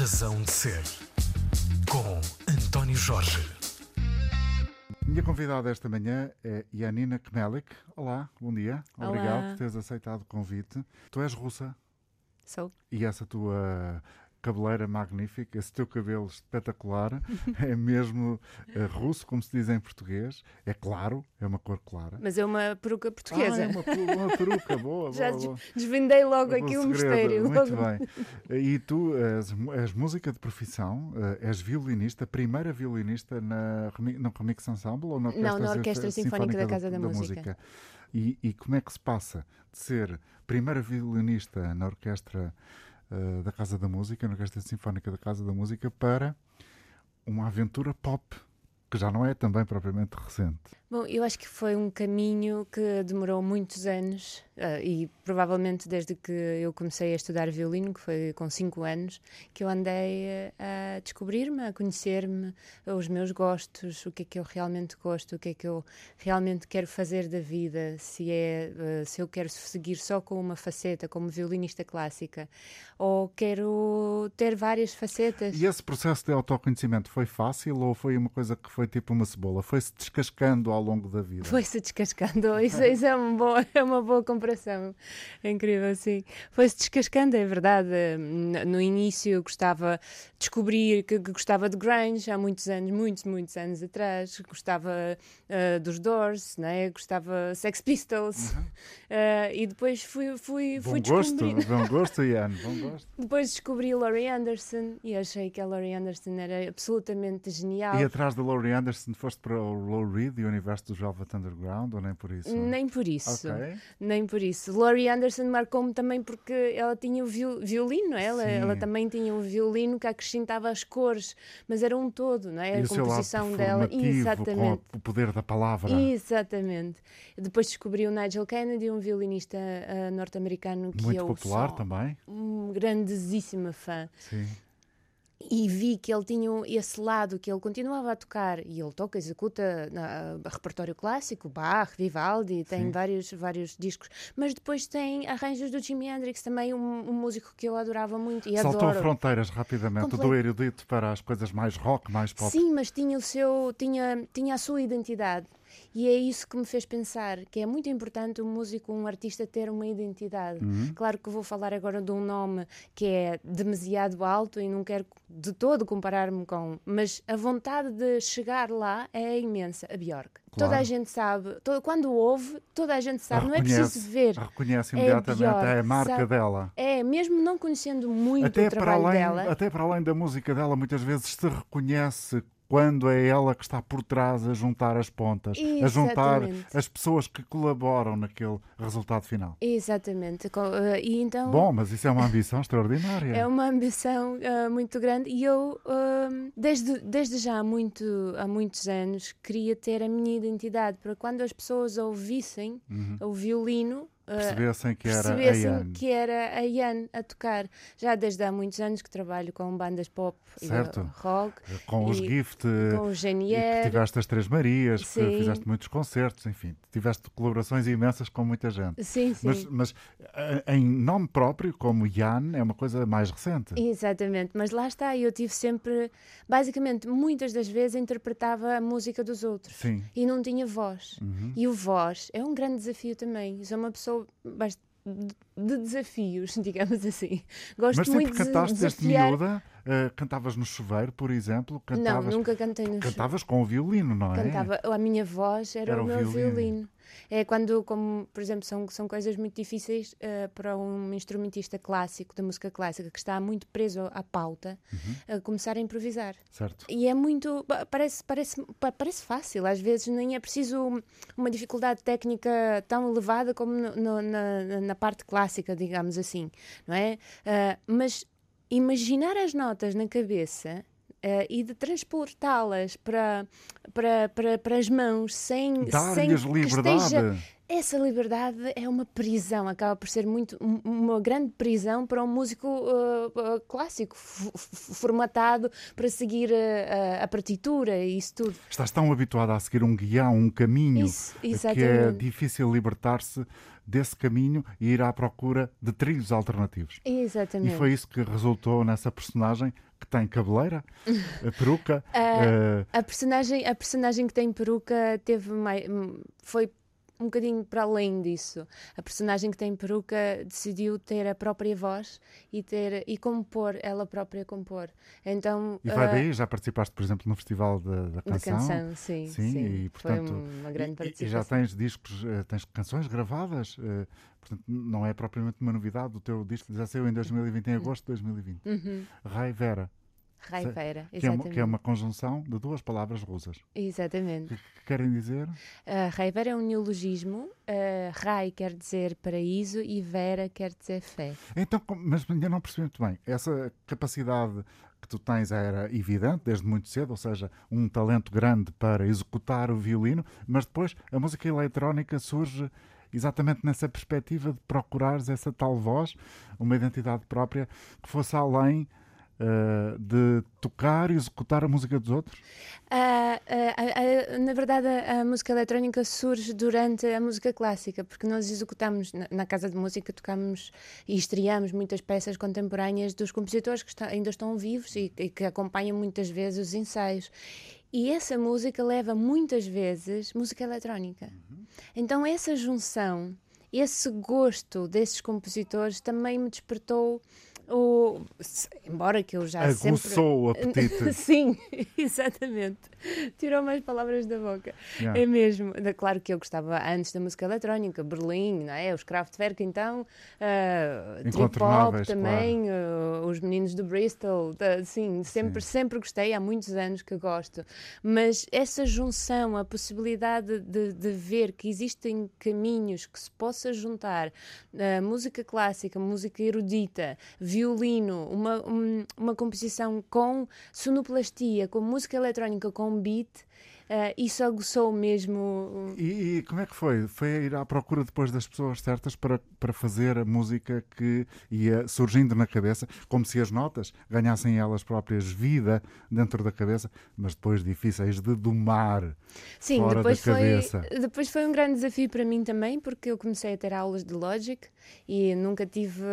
Razão de Ser, com António Jorge. Minha convidada esta manhã é Yanina Kmelik. Olá, bom dia. Olá. Obrigado por teres aceitado o convite. Tu és russa Sou. e essa tua cabeleira magnífica, esse teu cabelo espetacular, é mesmo eh, russo, como se diz em português. É claro, é uma cor clara. Mas é uma peruca portuguesa. Ah, é uma, uma peruca, boa, Já boa, des- desvendei logo Um aqui segredo. mistério. Muito logo. bem. E tu és, és música de profissão, eh, és violinista, primeira violinista na, no Remix Ensemble ou na Orquestra, Não, na Orquestra Sin- Sinfónica da Casa da Música. E, e como é que se passa de ser primeira violinista na Orquestra eh, da Casa da Música, na Orquestra Sinfónica da Casa da Música, para uma aventura pop, que já não é também propriamente recente? Bom, eu acho que foi um caminho que demorou muitos anos ah, e provavelmente desde que eu comecei a estudar violino, que foi com 5 anos, que eu andei ah, a descobrir-me, a conhecer-me, os meus gostos, o que é que eu realmente gosto, o que é que eu realmente quero fazer da vida, se é ah, se eu quero seguir só com uma faceta como violinista clássica ou quero ter várias facetas. E esse processo de autoconhecimento foi fácil ou foi uma coisa que foi tipo uma cebola? Foi-se descascando ao longo da vida? Foi-se descascando. Isso, isso é, uma boa, é uma boa comparação. É incrível, sim. Foi-se descascando, é verdade. No no início eu gostava de descobrir que, gostava de grunge há muitos anos, muitos, muitos anos atrás. Gostava ah, dos Doors, né? gostava Sex Pistols. Ah, e depois fui, fui, Bom fui descobrindo. bom gosto, Ian, bom gosto. Depois descobri Laurie Anderson e achei que a Laurie Anderson era absolutamente genial. E atrás da Laurie Anderson foste para o Low Reed e do Velvet Underground ou nem por isso? Nem por isso. Ok. Nem por isso. Laurie Anderson marcou-me também porque ela tinha o viol- violino, é? ela, Sim. ela também tinha um violino que acrescentava as cores, mas era um todo, não é? E a composição dela. performativo, com Exatamente. o poder da palavra. Exatamente. Depois descobri o Nigel Kennedy, um violinista ah, norte-americano que Muito eu popular sou também. um grandíssima fã. Sim. E vi que ele tinha esse lado que ele continuava a tocar e ele toca, executa na, repertório clássico, Bach, Vivaldi, tem Sim. vários, vários discos, mas depois tem arranjos do Jimi Hendrix, também um, um músico que eu adorava muito e Saltou adoro. fronteiras rapidamente, Comple- do erudito para as coisas mais rock, mais pop. Sim, mas tinha o seu, tinha, tinha a sua identidade. E é isso que me fez pensar que é muito importante um músico, um artista ter uma identidade. Uhum. Claro que vou falar agora de um nome que é demasiado alto e não quero de todo comparar-me com, mas a vontade de chegar lá é imensa. A Bjork. Claro. Toda a gente sabe, to- quando ouve, toda a gente sabe, não é Reconhece- preciso ver. Reconhece É imediatamente, Bjork, é a marca sabe? dela. É, mesmo não conhecendo muito Até o trabalho além, dela. até para além da música dela, muitas vezes se reconhece quando é ela que está por trás a juntar as pontas, a juntar Exatamente. as pessoas que colaboram naquele resultado final. Exatamente. Eh, E então Bom, mas isso é uma ambição extraordinária. É uma ambição ah, muito grande e eu, ah, desde, desde já há, muito, há muitos anos, queria ter a minha identidade para quando as pessoas ouvissem o violino. Ah, Uhum. Percebessem que era a percebessem Ian. que era a Ian a tocar. Já desde há muitos anos que trabalho com bandas pop Certo. e rock, Com os e gift, com o Genier. tiveste as Três Marias, fizeste muitos concertos, enfim, tiveste colaborações imensas com muita gente. Sim, sim. Mas, mas eh, em nome próprio, como Ian, é uma coisa mais recente. Exatamente, mas lá está, eu tive sempre, basicamente, muitas das vezes interpretava a música dos outros Sim. Uhum. e não tinha voz. E o voz é um grande desafio também. Sou uma pessoa de desafios, digamos assim. Gosto Mas muito sempre de cantaste desde desafiar. miúda? Eh, cantavas no chuveiro, por exemplo? Não, Cantavas, nunca cantei no cantavas com o violino, não é? Cantava, a minha voz era, Era o o meu violino. violino. É quando, como, por exemplo, são, são coisas muito difíceis eh, para um instrumentista clássico, da música clássica, que está muito preso à pauta, Uhum. a começar a improvisar. Certo. E é muito. pa- Parece, parece, pa- parece fácil, às vezes nem é preciso uma dificuldade técnica tão elevada como no- no- na, na parte clássica, digamos assim, não é? Ah, mas imaginar as notas na cabeça. Ah, e de transportá-las para, para, para, para as mãos sem, sem que liberdade. esteja essa liberdade é uma prisão, acaba por ser muito um- uma grande prisão para um músico uh, uh, clássico, formatado para seguir uh, a, a partitura e isso tudo. Estás tão habituado a seguir um guião, um caminho, Isso, que é difícil libertar-se desse caminho e ir à procura de trilhos alternativos. E Exatamente. foi isso que resultou nessa personagem que tem cabeleira, a peruca. Uh, a, personagem, a personagem que tem peruca teve mais, foi um bocadinho para além disso. A personagem que tem peruca decidiu ter a própria voz e ter e compor, ela própria compor. Então, e vai uh, daí, já participaste, por exemplo, no Festival da, da Canção. Da canção, sim. Sim, sim. E, portanto, foi uma grande participação. E, e já tens discos, eh, tens canções gravadas, uh, portanto, não é propriamente uma novidade. O teu disco já saiu em 2020, em agosto de 2020. Uhum. Rai Vera. Raiveira, que é, uma, que é uma conjunção de duas palavras rusas. Exatamente. O que, que, querem dizer? Uh, é um neologismo. Uh, Rai quer dizer paraíso e Vera quer dizer fé. Então, mas ainda não percebi muito bem. Essa capacidade que tu tens era evidente desde muito cedo, ou seja, um talento grande para executar o violino, mas depois a música eletrónica surge exatamente nessa perspectiva de procurares essa tal voz, uma identidade própria que fosse além uh, de tocar e executar a música dos outros? Uh, uh, na verdade, a, a, música eletrónica surge durante a música clássica, porque nós executamos na, na casa de música, tocamos e estreamos muitas peças contemporâneas dos compositores que está, ainda estão vivos e, e que acompanham muitas vezes os ensaios. E essa música leva muitas vezes música eletrónica. Uhum. Então, essa junção, esse gosto desses compositores também me despertou o, embora que eu já Aguçou sempre... o apetite. Sim, exatamente. Tirou mais palavras da boca. Yeah. É mesmo. Claro que eu gostava antes da música eletrónica, Berlim, não é? os Kraftwerk, então, uh, trip hop também, claro. uh, os meninos do Bristol, uh, sim, sempre, sim. sempre gostei, há muitos anos que gosto. Mas essa junção, a possibilidade de, de ver que existem caminhos que se possa juntar uh, música clássica, música erudita, violino, uma, um, uma composição com sonoplastia, com música eletrónica, com beat, Uh, isso aguçou mesmo. E, e, como é que foi? Foi ir à procura depois das pessoas certas para, para fazer a música que ia surgindo na cabeça, como se as notas ganhassem elas próprias vida dentro da cabeça, mas depois difíceis de domar Sim, fora depois da cabeça. Foi, depois foi um grande desafio para mim também, porque eu comecei a ter aulas de Logic e nunca tive.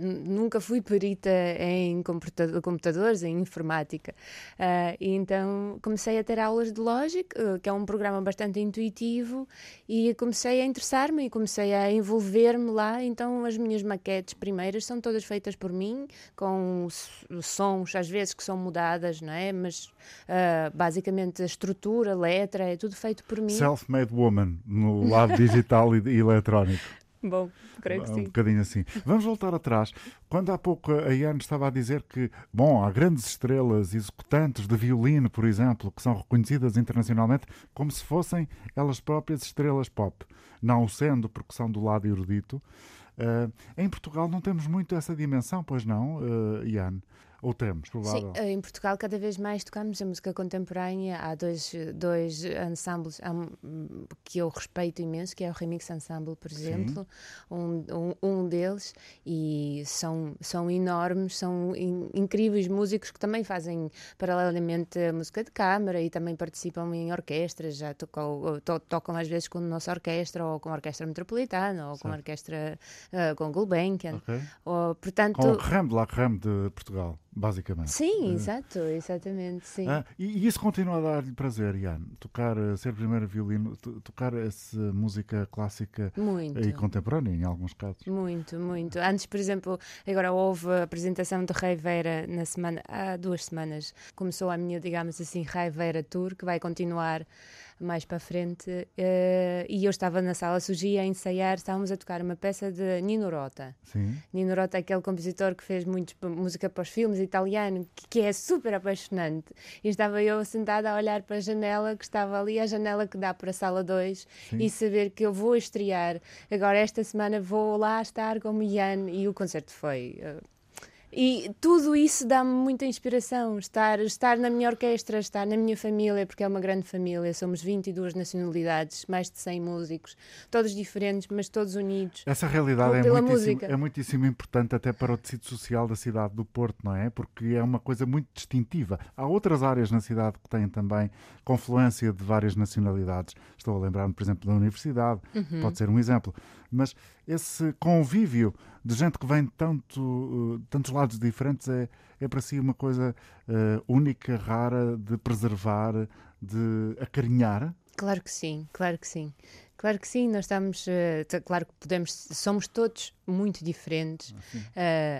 Nunca fui perita em computadores, em informática. Uh, e então comecei a ter aulas de Logic, eh, que é um programa bastante intuitivo, e comecei a interessar-me e comecei a envolver-me lá. Então, as minhas maquetes primeiras são todas feitas por mim, com sons às vezes que são mudadas, não é? Mas uh, basicamente a estrutura, a letra, é tudo feito por mim. Self-made woman no lado digital e, e eletrónico. Bom, creio que sim. Um bocadinho assim. Vamos voltar atrás. Quando há pouco a Iane estava a dizer que, bom, há grandes estrelas executantes de violino, por exemplo, que são reconhecidas internacionalmente como se fossem elas próprias estrelas pop. Não o sendo, porque são do lado erudito. Uh, em Portugal não temos muito essa dimensão, pois não, uh, Iane? Ou temos, provável? Sim, em Portugal cada vez mais tocamos a música contemporânea. Há dois, dois ensembles um, que eu respeito imenso, que é o Remix Ensemble, por exemplo, um, um, um, deles, e são, são enormes, são in, incríveis músicos que também fazem paralelamente a música de câmara e também participam em orquestras, já tocou, to, tocam às vezes com a nossa orquestra, ou com a orquestra metropolitana, ou certo. com a orquestra uh, com Gulbenkian. Okay. Ou, portanto... Com o de la Rem de Portugal basicamente. Sim, uh, exato, exatamente, sim. Ah, e, e, isso continua a dar-lhe prazer, Ian? Tocar, eh, ser primeiro violino, tocar essa música clássica muito. e contemporânea, em alguns casos. Muito, muito. Antes, por exemplo, agora houve a apresentação de Raiveira na semana, há duas semanas. Começou a minha, digamos assim, Raiveira Tour, que vai continuar mais para frente, uh, e eu estava na sala Sugia a ensaiar, estávamos a tocar uma peça de Nino Rota. Sim. Nino Rota é aquele compositor que fez muito música para os filmes italiano, que, que, é super apaixonante. E estava eu sentada a olhar para a janela, que estava ali, a janela que dá para a sala 2, e saber que eu vou estrear. Agora, esta semana, vou lá estar como Ian, e o concerto foi. Uh, e tudo isso dá-me muita inspiração. Estar, estar na minha orquestra, estar na minha família, porque é uma grande família. Somos 22 nacionalidades, mais de 100 músicos, todos diferentes, mas todos unidos. Essa realidade é muitíssimo, é muitíssimo importante até para o tecido social da cidade do Porto, não é? Porque é uma coisa muito distintiva. Há outras áreas na cidade que têm também confluência de várias nacionalidades. Estou a lembrar-me, por exemplo, da universidade, uhum. pode ser um exemplo. Mas esse convívio de gente que vem de tanto, uh, tantos lados diferentes é, é para si uma coisa uh, única, rara, de preservar, de acarinhar? Claro que sim, claro que sim. Claro que sim, nós estamos, uh, claro que podemos, somos todos muito diferentes, uh,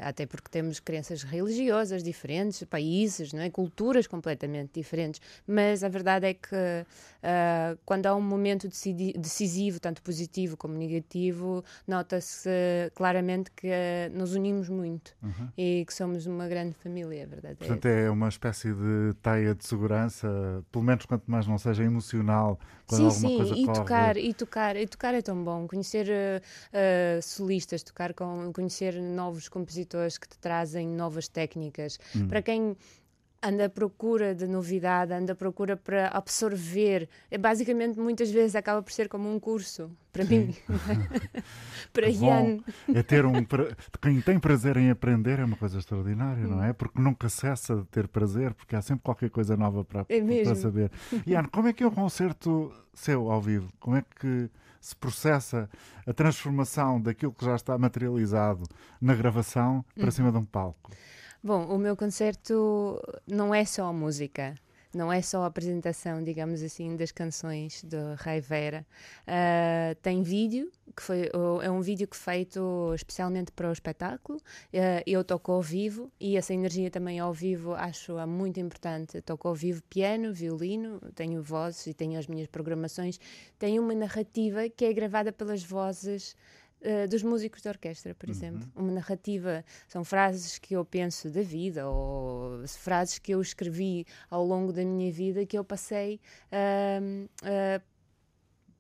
até porque temos crenças religiosas diferentes, países, não é? culturas completamente diferentes, mas a verdade é que uh, quando há um momento decisivo, tanto positivo como negativo, nota-se claramente que nos unimos muito uhum. e que somos uma grande família, a verdade é Portanto, é, é uma espécie de teia de segurança, pelo menos quanto mais não seja emocional, quando sim, alguma sim, coisa e corre. tocar, e tocar, e tocar é tão bom. Conhecer uh, uh, solistas, tocar com conhecer novos compositores que te trazem novas técnicas. Hum. Para quem anda à procura de novidade, anda à procura para absorver. É, basicamente, muitas vezes acaba por ser como um curso para Sim. mim. para Ian. É ter um. Quem tem prazer em aprender é uma coisa extraordinária, hum. não é? Porque nunca cessa de ter prazer, porque há sempre qualquer coisa nova para, é para saber. Ian, como é que é um concerto seu ao vivo? Como é que se processa a transformação daquilo que já está materializado na gravação para hum. cima de um palco? Bom, o meu concerto não é só música não é só a apresentação, digamos assim, das canções de Rai Vera. Uh, tem vídeo, que foi, é um vídeo que feito especialmente para o espetáculo. Uh, eu toco ao vivo e essa energia também ao vivo acho muito importante. Toco ao vivo piano, violino, tenho vozes e tenho as minhas programações. Tenho uma narrativa que é gravada pelas vozes uh, dos músicos de orquestra, por uhum. exemplo. Uma narrativa, são frases que eu penso da vida ou frases que eu escrevi ao longo da minha vida que eu passei uh, uh,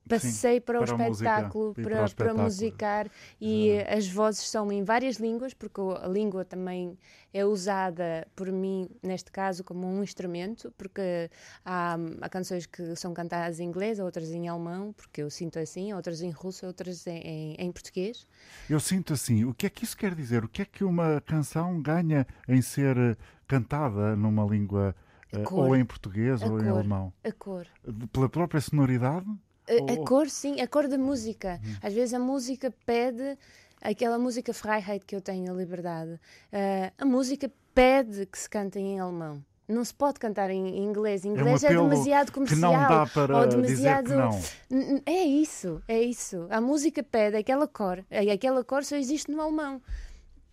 passei para, para, o espetáculo, para, para, para, musicar e as vozes são em várias línguas, porque a língua também é usada por mim, neste caso, como um instrumento, porque há, há canções que são cantadas em inglês, outras em alemão, porque eu sinto assim, outras em russo, outras em, em, em português. Eu sinto assim. O que é que isso quer dizer? O que é que uma canção ganha em ser cantada numa língua uh, ou em português a ou cor, em alemão? A cor. Pela própria sonoridade? A, a, cor, sim, a cor da música. Hum. Às vezes a música pede aquela música Freiheit que eu tenho, a liberdade. Uh, a música pede que se cante em alemão. Não se pode cantar em inglês. Em inglês é, um é demasiado comercial. Que não dá para ou demasiado... não. É isso, é isso. A música pede aquela cor. Aquela cor só existe no alemão.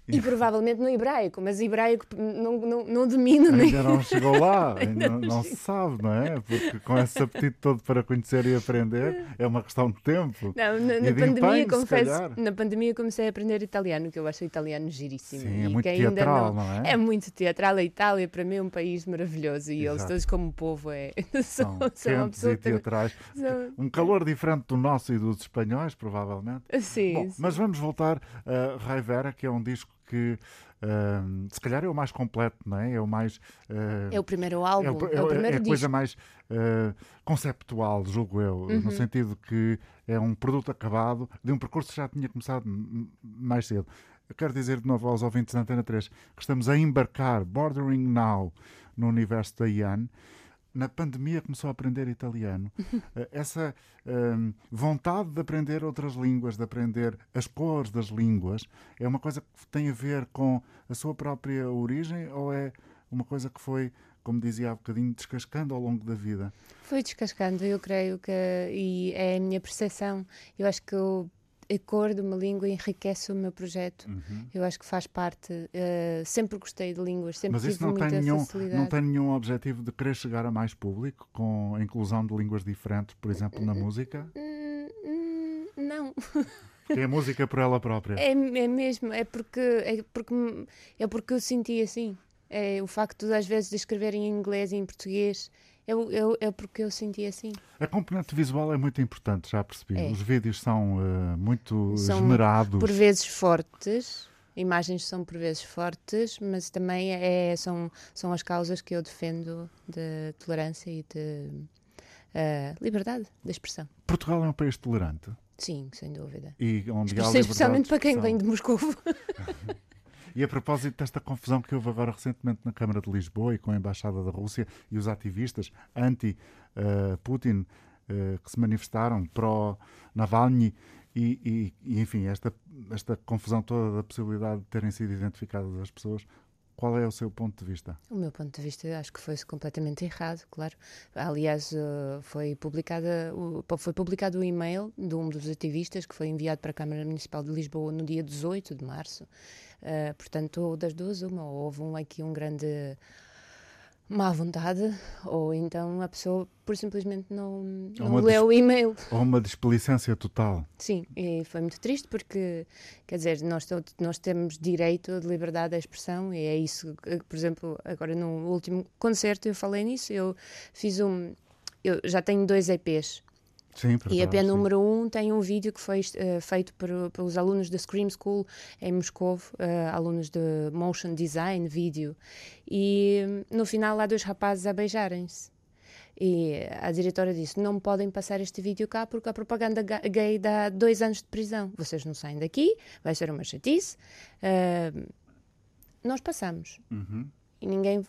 E provavelmente no hebraico, mas hebraico não, não, não domina nem. Ainda não chegou lá, ainda não, não se sabe, não é? Porque com esse apetite todo para conhecer e aprender é uma questão de tempo. Não, na, na pandemia, empenho, confesso, na pandemia comecei a aprender italiano, que eu acho o italiano giríssimo. Sim, é muito teatral, não, não, é? É muito teatral. A Itália, para mim, é um país maravilhoso e Exato. eles todos, como povo, é, são, são e teatrais. São... Um calor diferente do nosso e dos espanhóis, provavelmente. Sim, Bom, sim. Mas vamos voltar a Raivera, que é um disco que uh, se calhar é o mais completo, não é? É o mais. Uh, é o primeiro álbum, é, o, é, é o primeiro é a coisa mais uh, conceptual, julgo eu, uhum. no sentido que é um produto acabado de um percurso que já tinha começado mais cedo. Eu quero dizer de novo aos ouvintes da Antena 3 que estamos a embarcar, bordering now, no universo da Ian na pandemia começou a aprender italiano. Eh, essa um, vontade de aprender outras línguas, de aprender as cores das línguas, é uma coisa que tem a ver com a sua própria origem ou é uma coisa que foi, como dizia há bocadinho, descascando ao longo da vida? Foi descascando, eu creio que, e é a minha percepção. Eu acho que o a cor de uma língua enriquece o meu projeto. Uhum. Eu acho que faz parte. Uh, sempre gostei de línguas, sempre Mas isso não tem nenhum, facilidade. Não tem nenhum objetivo de querer chegar a mais público com a inclusão de línguas diferentes, por exemplo, na música? Hum, hum, não. Porque é música por ela própria. É, é mesmo, é porque, é porque é porque eu senti assim. É o facto de às vezes de escrever em inglês e em português eu, eu, é porque eu senti assim. A componente visual é muito importante, já percebi. É. Os vídeos são uh, muito são, esmerados. Por vezes fortes, imagens são por vezes fortes, mas também é, são, são as causas que eu defendo de tolerância e de uh, liberdade de expressão. Portugal é um país tolerante? Sim, sem dúvida. E onde Especialmente para quem vem de Moscou. E a propósito desta confusão que houve agora recentemente na Câmara de Lisboa e com a Embaixada da Rússia e os ativistas anti-Putin uh, uh, que se manifestaram pró-Navalny e, e, e, enfim, esta, esta confusão toda da possibilidade de terem sido identificadas as pessoas, Qual é o seu ponto de vista? O meu ponto de vista acho que foi completamente errado, claro. Aliás, uh, foi, publicada, foi publicado o e-mail de um dos ativistas que foi enviado para a Câmara Municipal de Lisboa no dia 18 de março. Uh, portanto, das duas, uma, houve um, aqui um grande má vontade, ou então a pessoa por simplesmente não, não leu o e-mail. Ou uma desplicência total. Sim, e foi muito triste porque, quer dizer, nós, nós temos direito de liberdade de expressão e é isso, por exemplo, agora no último concerto eu falei nisso, eu fiz um, eu já tenho dois EPs Sim, e a P número 1 um tem um vídeo que foi uh, feito por, pelos alunos da Scream School em Moscou, uh, alunos de Motion Design, vídeo. E hum, no final há dois rapazes a beijarem-se. E a diretora disse: Não podem passar este vídeo cá porque a propaganda gay dá dois anos de prisão. Vocês não saem daqui, vai ser uma chatice. Uh, nós passamos. Uhum. E ninguém.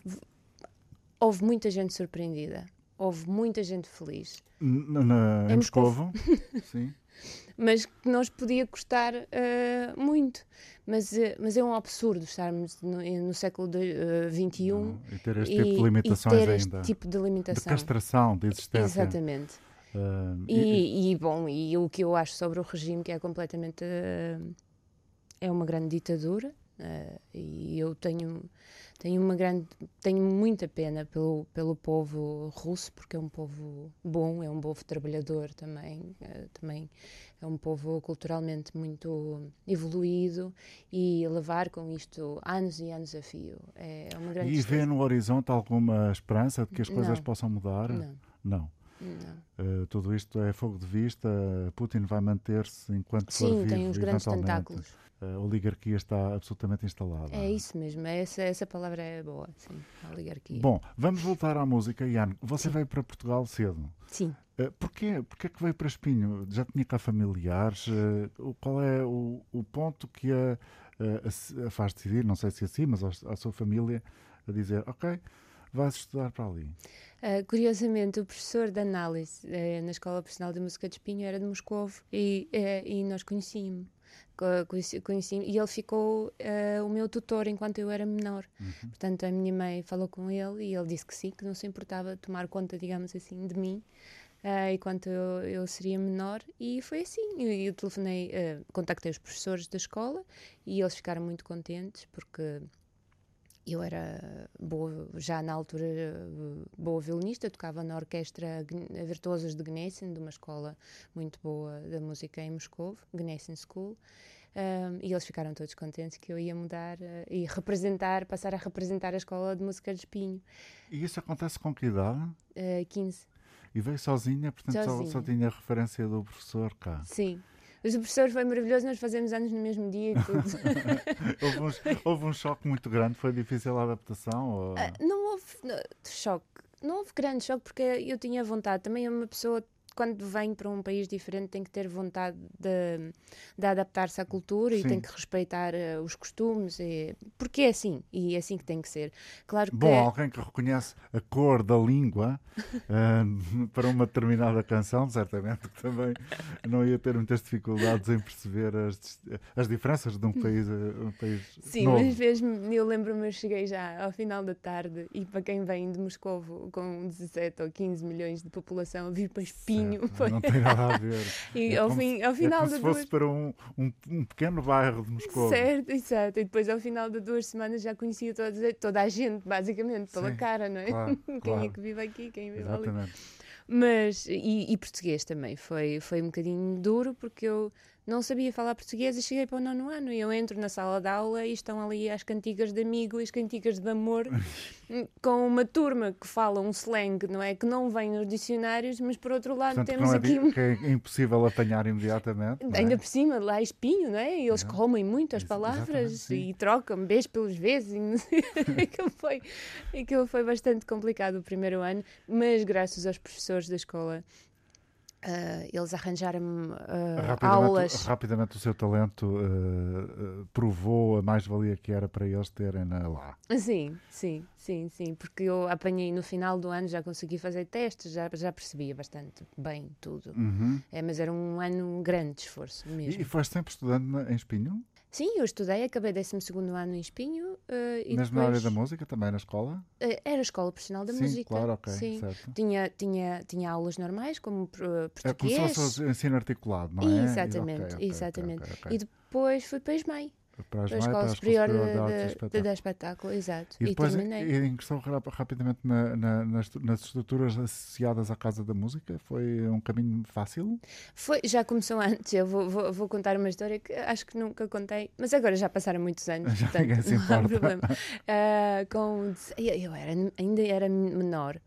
Houve muita gente surpreendida houve muita gente feliz. Na, na, em Moscovo, sim. Mas que nos podia custar uh, muito. Mas, uh, mas é um absurdo estarmos no, no século XXI uh, e ter este tipo de limitações e ter ainda. Este tipo de limitação. De castração, de existência. Exatamente. Uh, e, e, bom, e o que eu acho sobre o regime, que é completamente. é uma grande ditadura, e eu tenho tenho uma grande tenho muita pena pelo pelo povo russo porque é um povo bom é um povo trabalhador também é, também é um povo culturalmente muito evoluído e levar com isto anos e anos a fio é uma grande e vê no horizonte alguma esperança de que as coisas não. possam mudar não não não. Uh, tudo isto é fogo de vista. Putin vai manter-se enquanto Sim, for vivo. tem uns grandes tentáculos a oligarquia está absolutamente instalada. É isso mesmo, é essa, essa palavra é boa, sim, oligarquia. Bom, vamos voltar à música. Ian, você sim. veio para Portugal cedo. Sim. Uh, porquê? porquê que veio para Espinho? Já tinha cá familiares? Uh, qual é o, o ponto que a, a, a, faz decidir, não sei se é assim, mas a, a sua família, a dizer, ok, vais estudar para ali? Uh, curiosamente, o professor de análise uh, na Escola Profissional de Música de Espinho era de Moscou e, uh, e nós conhecíamos conheci, conheci e ele ficou uh, o meu tutor enquanto eu era menor. Uhum. Portanto, a minha mãe falou com ele e ele disse que sim, que não se importava tomar conta, digamos assim, de mim. Uh, enquanto eu, eu, seria menor, e foi assim. Eu, eu telefonei, uh, contactei os professores da escola e eles ficaram muito contentes porque eu era boa, já na altura boa violinista, tocava na orquestra Virtuosos de Gnesen, de uma escola muito boa da música em Moscou, Gnesen School. Um, e eles ficaram todos contentes que eu ia mudar uh, e representar, passar a representar a escola de música de Espinho. E isso acontece com que idade? Uh, 15. E veio sozinha, portanto sozinha. Só, só tinha a referência do professor cá. Sim. Mas o professor foi maravilhoso, nós fazemos anos no mesmo dia e tudo. houve, um, houve, um, choque muito grande, foi difícil a adaptação? Ou... Uh, não houve não, choque, não houve grande choque porque eu tinha vontade. Também é uma pessoa quando vem para um país diferente tem que ter vontade de, de adaptar-se à cultura Sim. e tem que respeitar uh, os costumes, e, porque é assim, e é assim que tem que ser. Claro que Bom, alguém que reconhece a cor da língua uh, para uma determinada canção, certamente que também não ia ter muitas dificuldades em perceber as, as diferenças de um país, um país Sim, novo. mas mesmo, eu lembro-me, eu cheguei já ao final da tarde e para quem vem de Moscou com 17 ou 15 milhões de população, vir para Espinho Foi. Não tem nada a ver. e é ao, fim, ao final é como se fosse duas... para um, um, um, pequeno bairro de Moscou. Certo, exato. E depois ao final de duas semanas já conhecia toda, toda a gente, basicamente, pela Sim, cara, não é? Claro, quem claro. é que vive aqui, quem vive Exatamente. ali. Mas, e, e, português também, foi, foi um bocadinho duro porque eu não sabia falar português e cheguei para o nono ano e eu entro na sala de aula e estão ali as cantigas de amigo e as cantigas de amor com uma turma que fala um slang, não é? Que não vem nos dicionários, mas por outro lado Portanto, temos é aqui... Que é impossível apanhar imediatamente. É? Ainda por cima, lá é espinho, não é? Eles comem muito as palavras e trocam beijo pelos vezes. aquilo, foi, aquilo foi bastante complicado o primeiro ano, mas graças aos professores da escola Uh, eles arranjaram-me uh, rapidamente, aulas. Rapidamente o seu talento uh, provou a mais-valia que era para eles terem lá. Sim, sim, sim, sim, porque eu apanhei no final do ano, já consegui fazer testes, já, já percebia bastante bem tudo. Uhum. É, mas era um ano grande de esforço mesmo. E, e foste sempre estudando em Espinho? Sim, eu estudei, acabei 12 ano em Espinho. Uh, e Mesmo depois... na área da música, também na escola? Uh, era a Escola Profissional da Sim, Música. claro, ok, Sim, certo. Tinha, tinha, tinha aulas normais, como uh, É português. fosse o ensino articulado, não é? Exatamente, Ok, ok, exatamente. ok, ok. E depois fui para Ismael, Para as para a Escola a Superior de, de, e Espetáculo. de Espetáculo, exato. E E, depois terminei. ingressou ra- rapidamente na- na- nas, nas estruturas associadas à Casa da Música? Foi um caminho fácil? Foi, já começou antes, eu vou, vou, vou contar uma história que acho que nunca contei, mas agora já passaram muitos anos, Já portanto não há problema. Ah, com, eu eu era, ainda era menor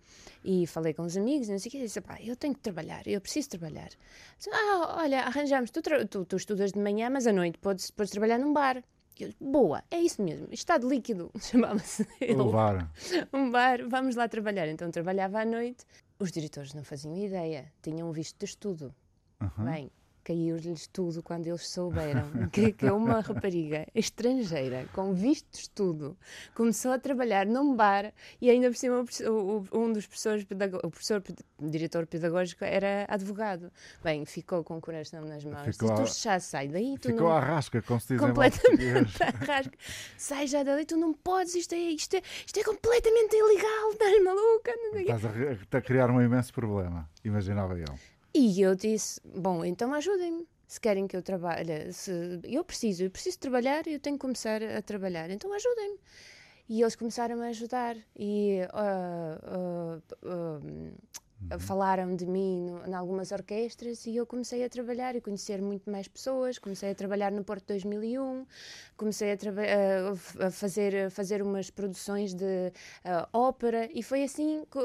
e falei com os amigos não sei o que, e disse, pá, eu tenho que trabalhar, eu preciso trabalhar. Disse, ah, olha, arranjamos, tu, tu, tu estudas de manhã, mas à noite podes, podes trabalhar num bar. Eu, boa, é isso mesmo, estado líquido, chamava-se ele Levar. um bar, vamos lá trabalhar. Então trabalhava à noite. Os diretores não faziam ideia, tinham um visto de estudo. Aham. Bem, caiu-lhes tudo quando eles souberam que, que uma rapariga estrangeira com visto de estudo começou a trabalhar num bar e ainda por cima o o- o- um dos professores, o professor, ped- diretor pedagógico era advogado. Bem, ficou com o coração nas mãos. Ficou tu já sai daí, tu Ficou não à rasca, como se diz completamente à rasca. Sai já dali, tu não podes, isto é, isto é, isto é completamente ilegal, estás maluca? o. Estás a, a criar um imenso problema, imaginava eu. E eu disse: Bom, então ajudem-me. Se querem que eu trabalhe, se eu preciso, eu preciso trabalhar, eu tenho que começar a trabalhar, então ajudem-me. E eles começaram a ajudar e ah, ah, ah, falaram de mim no- em algumas orquestras e eu comecei a trabalhar e conhecer muito mais pessoas. Comecei a trabalhar no Porto 2001, comecei a, a fazer, a fazer umas produções de ah, ópera e foi assim que,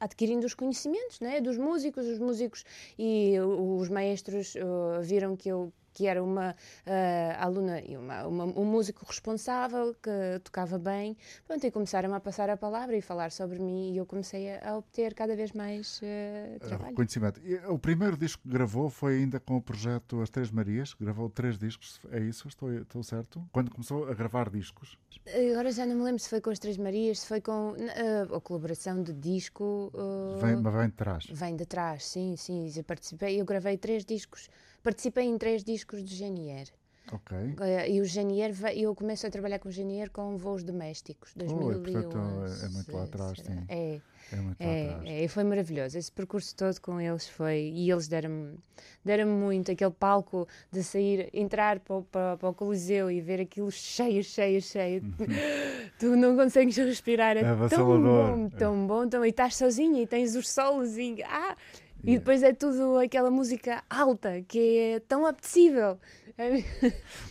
adquirindo os conhecimentos né, dos músicos. Os músicos e os maestros ah, viram que eu que era uma ah, aluna e uma, uma- um músico responsável que tocava bem. Pronto, e começaram a passar a palavra e falar sobre mim e eu comecei a, a obter cada vez mais ah, trabalho. Reconhecimento. E o primeiro disco que gravou foi ainda com o projeto As Três Marias, gravou três discos, é isso? Estou, estou certo? Quando começou a gravar discos? Agora já não me lembro se foi com as Três Marias, se foi com ah, a colaboração de disco. ah, Vem, mas vem de trás. Vem de trás, sim, sim. Eu participei, eu gravei três discos, participei em três discos de Genier. Ok. Eh, E o Genier, ve- eu começo a trabalhar com o Genier com voos domésticos, Oh, é, 2011. portanto, é muito lá atrás, sim. É, É muito lá é, atrás. é, foi maravilhoso. Esse percurso todo com eles foi. E eles deram-me deram muito aquele palco de sair, entrar para, o- para, para o Coliseu e ver aquilo cheio, cheio, cheio. tu não consegues respirar. É, É tão bom, tão bom, tão... e estás sozinha e tens os solos e. Ah! E depois é tudo aquela música alta que é tão apetecível.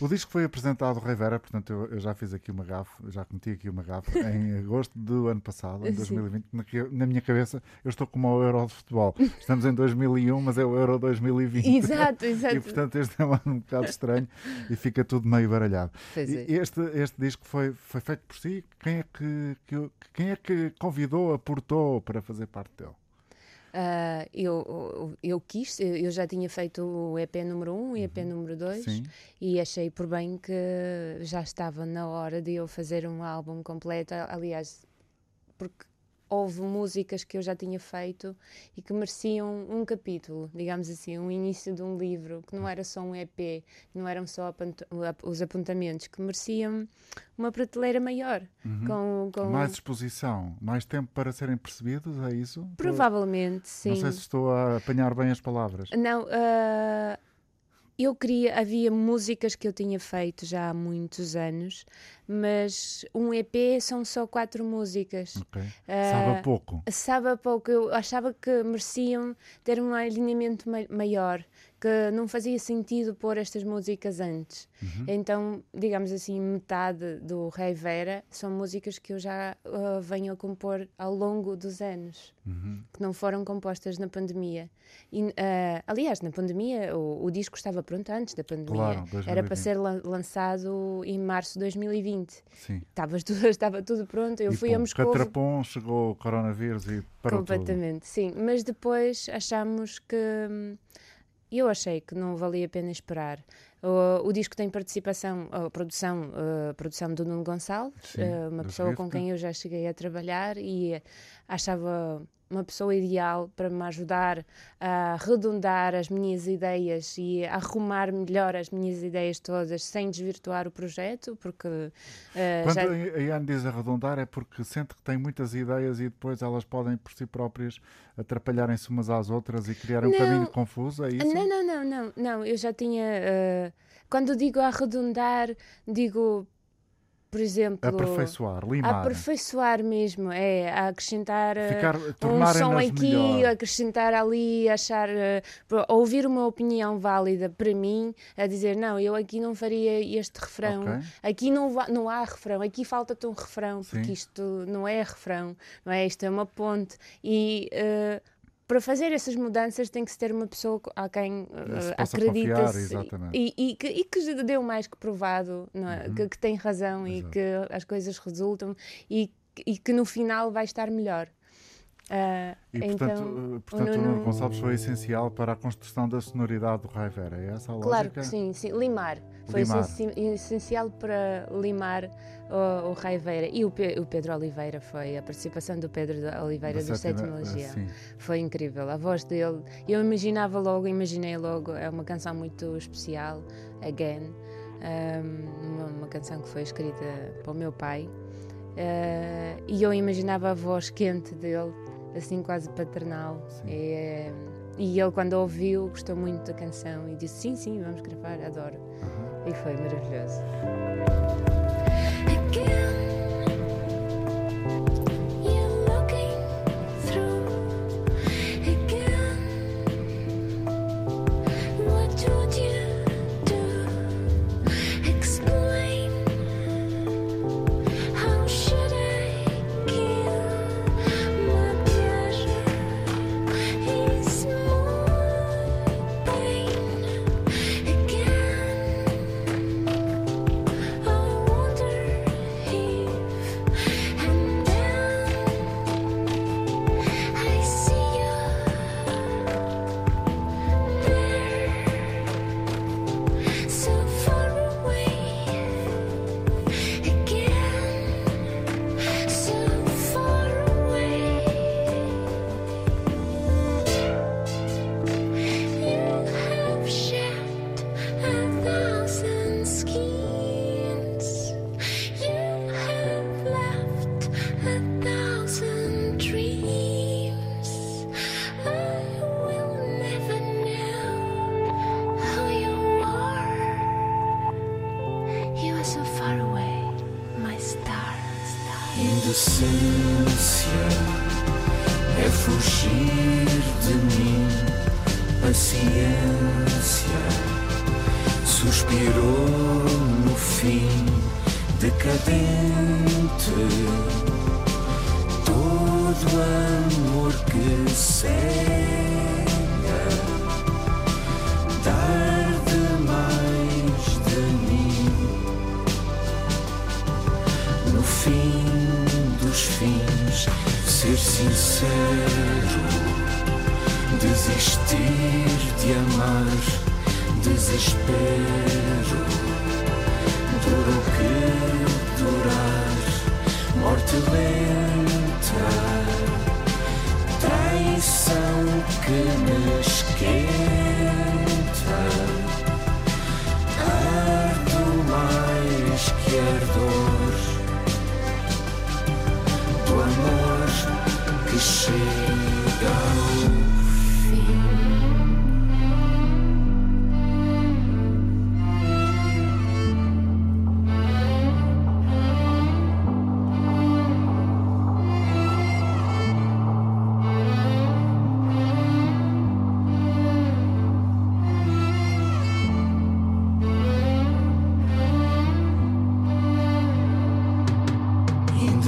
O disco foi apresentado ao Rivera, portanto eu, eu já fiz aqui uma gafe, já cometi aqui uma gafe em agosto do ano passado, em Sim. 2020. Na, na minha cabeça eu estou como o Euro de futebol. Estamos em 2001, mas é o Euro 2020. exato, exato. E portanto este é um ano um bocado estranho e fica tudo meio baralhado. É. Este, este disco foi, foi feito por si? Quem é que, que- quem é que convidou, aportou para fazer parte dele? Ah, eu, eu quis, eu já tinha feito o EP número 1 e o EP número 2 Sim. e achei por bem que já estava na hora de eu fazer um álbum completo. Aliás, porque houve músicas que eu já tinha feito e que mereciam um capítulo, digamos assim, um início de um livro, que não era só um EP, não eram só os apontamentos, que mereciam uma prateleira maior. Com, com... Mais exposição, mais tempo para serem percebidos, é isso? Provavelmente, sim. Não sei se estou a apanhar bem as palavras. Não, ah, eu queria, havia músicas que eu tinha feito já há muitos anos, mas um EP são só quatro músicas. Ok. Ah, Sabe a pouco. Sabe a pouco, eu achava que mereciam ter um alinhamento ma- maior, que não fazia sentido pôr estas músicas antes. Uhum. Então, digamos assim, metade do Rei Vera são músicas que eu já uh, venho a compor ao longo dos anos, Uhum. que não foram compostas na pandemia. E, uh, aliás, na pandemia, o, o disco estava pronto antes da pandemia. Claro, Era para 2020. ser lan- lançado em março de 2020. Sim. Estava tudo, estava tudo pronto. Eu e fui a pum, Moscou. Catrapom, chegou o coronavírus e parou tudo. Completamente, sim. Mas depois achamos que. hum, Eu achei que não valia a pena esperar. O, o disco tem participação, a produção, a produção do Nuno Gonçalves, Sim, eh, uma pessoa com quem eu já cheguei a trabalhar e eh, achava uma pessoa ideal para me ajudar a arredondar as minhas ideias e arrumar melhor as minhas ideias todas sem desvirtuar o projeto, porque eh, Quando já a Ian diz arredondar é porque sente que tem muitas ideias e depois elas podem por si próprias atrapalharem-se umas às outras e criar um Não. caminho confuso, é isso? Não, não, não, não, não. Eu já tinha. eh, quando digo arredondar, digo, por exemplo. Aperfeiçoar, limar, Aperfeiçoar mesmo, é a acrescentar eh, ficar, um som aqui, melhor. acrescentar ali, achar, eh, ouvir uma opinião válida para mim, a dizer não, eu aqui não faria este refrão, Ok. aqui não, não há refrão, aqui falta-te um refrão, porque Sim. isto não é refrão, não é? Isto é uma ponte. E eh, para fazer essas mudanças tem que se ter uma pessoa a quem eh, Se possa acredita e, e que, e que já deu mais que provado, é? que, que tem razão e Uhum. Exato. que as coisas resultam e, e que no final vai estar melhor. Ah, E então, portanto, eh, portanto o Nuno- Nuno Gonçalves foi essencial para a construção da sonoridade do Raivera, é essa a lógica? Claro que sim, sim. Limar. Foi Limar. essencial para limar o, o Raiveira. E o, Pe- o Pedro Oliveira foi, a participação do Pedro Oliveira Da do sétima- Sétima sim. Foi incrível. A voz dele, eu imaginava logo, imaginei logo, é uma canção muito especial, Again. Um, uma, uma canção que foi escrita para o meu pai. Uh, e eu imaginava a voz quente dele, assim quase paternal. Sim. E, ele, quando ouviu, gostou muito da canção e disse: Sim, sim, vamos gravar, adoro. Aham. E foi maravilhoso. You're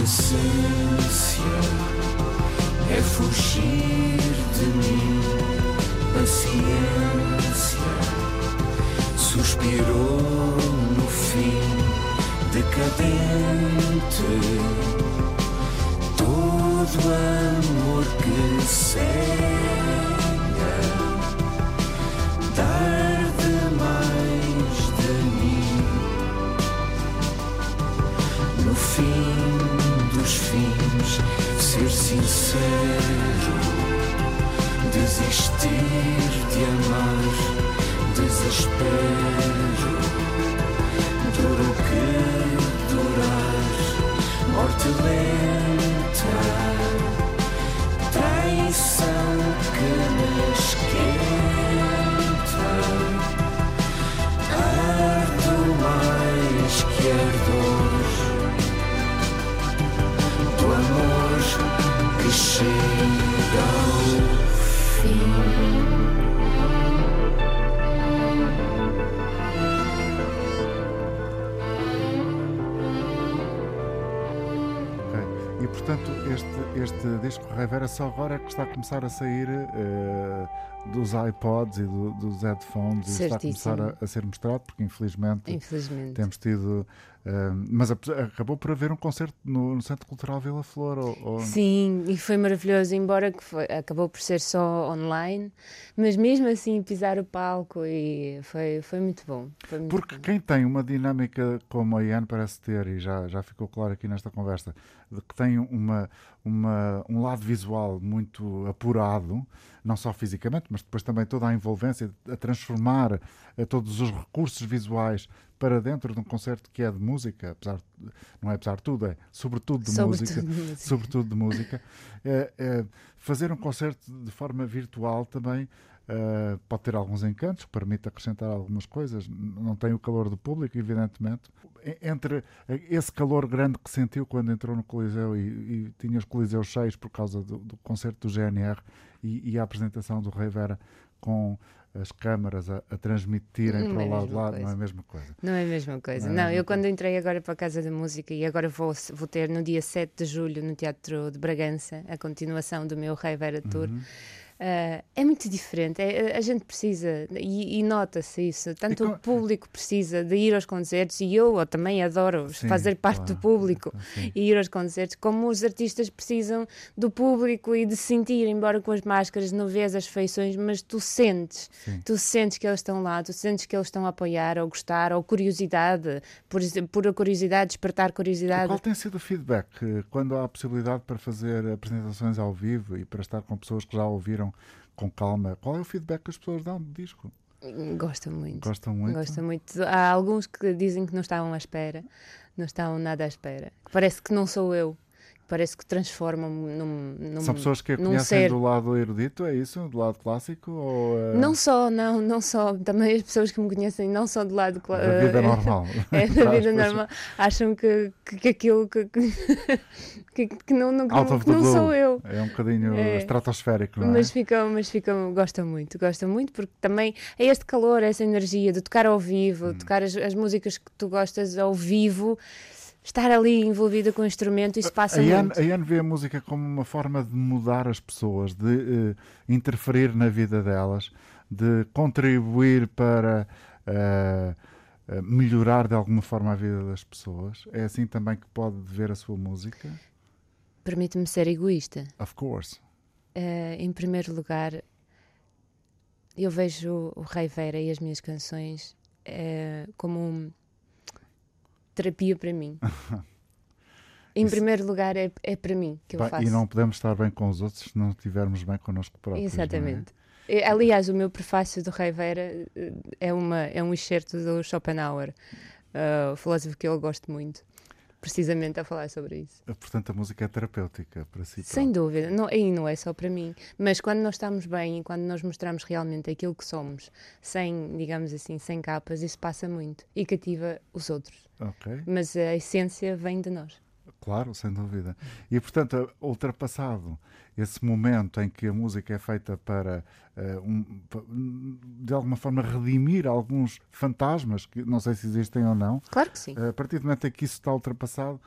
essência é fugir de mim. Paciência suspirou no fim decadente. Todo amor que cega ser sincero, desistir de amar, desespero, duro que durar, morte lenta, traição que me esquenta, ardo mais que ardor portanto, este, este disco Rivera só agora é que está a começar a sair eh, dos iPods e do- dos headphones e está a começar Certíssimo. a, a ser mostrado, porque infelizmente Infelizmente. temos tido. Mas acabou por haver um concerto no, no Centro Cultural Vila Flor. Ou, ou- Sim, e foi maravilhoso, embora que foi- acabou por ser só online, mas mesmo assim pisar o palco e foi, foi muito bom. Foi muito Porque bom. quem tem uma dinâmica como a Ian parece ter, e já, já ficou claro aqui nesta conversa, de que tem uma, uma, um lado visual muito apurado, não só fisicamente, mas depois também toda a envolvência, a transformar eh, todos os recursos visuais para dentro de um concerto que é de música, apesar, de- não é apesar de tudo, é sobretudo de Sobretudo música, de música. sobretudo de música. É, é, fazer um concerto de forma virtual também Uh, pode ter alguns encantos, permite acrescentar algumas coisas, não tem o calor do público, evidentemente. Entre esse calor grande que sentiu quando entrou no Coliseu e, e tinha os Coliseus cheios por causa do, do concerto do GNR e, e a apresentação do Rei Vera com as câmaras a, a transmitirem Não para é o lado de lá, não é a coisa. mesma coisa. Não é a mesma Não coisa. é Não, eu quando entrei agora para a Casa da Música e agora vou, vou ter no dia 7 de julho no Teatro de Bragança a continuação do meu Rei Vera Tour. Uhum. Ah, é muito diferente, é- a gente precisa e, e nota-se isso. Tanto E o co- público precisa de ir aos concertos e eu, eu também adoro Sim, fazer parte claro. do público Sim. e ir aos concertos, como os artistas precisam do público e de sentir, embora com as máscaras não vês as feições, mas tu sentes, Sim. tu sentes que eles estão lá, tu sentes que eles estão a apoiar ou gostar, ou curiosidade, por, por a curiosidade, despertar E curiosidade. qual tem sido o feedback eh, quando há a possibilidade para fazer apresentações ao vivo e para estar com pessoas que já ouviram com calma? Qual é o feedback que as pessoas dão do disco? Gostam muito. Gostam muito? Gostam muito. Há alguns que dizem que não estavam à espera, não estavam nada à espera. Parece que não sou eu, parece que transformam-me num, num. São pessoas que a conhecem ser. do lado erudito, é isso? Do lado clássico? Ou, eh, Não só, não, não só. Também as pessoas que me conhecem, não só do lado cla- da vida eh, normal? É, da vida normal. Acham que, que, que aquilo que, que, que não, não, que não, não sou eu. É um bocadinho É. estratosférico, não é? Mas ficam, mas ficam, gostam muito, gostam muito, porque também é este calor, essa energia de tocar ao vivo, Hum. tocar as, as músicas que tu gostas ao vivo, estar ali envolvida com o instrumento, isso passa a Ian, muito. a Ian vê a música como uma forma de mudar as pessoas, de eh, interferir na vida delas, de contribuir para eh, melhorar de alguma forma a vida das pessoas. É assim também que pode ver a sua música? Permite-me ser egoísta. Of course. Eh, em primeiro lugar, eu vejo o Rei Vera e as minhas canções como um- terapia para mim. Em Isso- primeiro lugar, é, é para mim que eu Bem, faço. e não podemos estar bem com os outros se não estivermos bem connosco próprios. é? Exatamente. E, Aliás, o meu prefácio do Rei Vera eh, é, uma, é um excerto do Schopenhauer, uh, o filósofo que eu gosto muito, precisamente a falar sobre isso. Eh, Portanto, a música é terapêutica para si. Sem próprio. dúvida, não, e não é só para mim, mas quando nós estamos bem e quando nós mostramos realmente aquilo que somos, sem, digamos assim, sem capas, isso passa muito e cativa os outros. Ok. Mas a essência vem de nós. Claro, sem dúvida. E portanto, ultrapassado esse momento em que a música é feita para, eh, um- pa- de alguma forma, redimir alguns fantasmas, que não sei se existem ou não, Claro que sim. eh, a partir do momento em que isso está ultrapassado,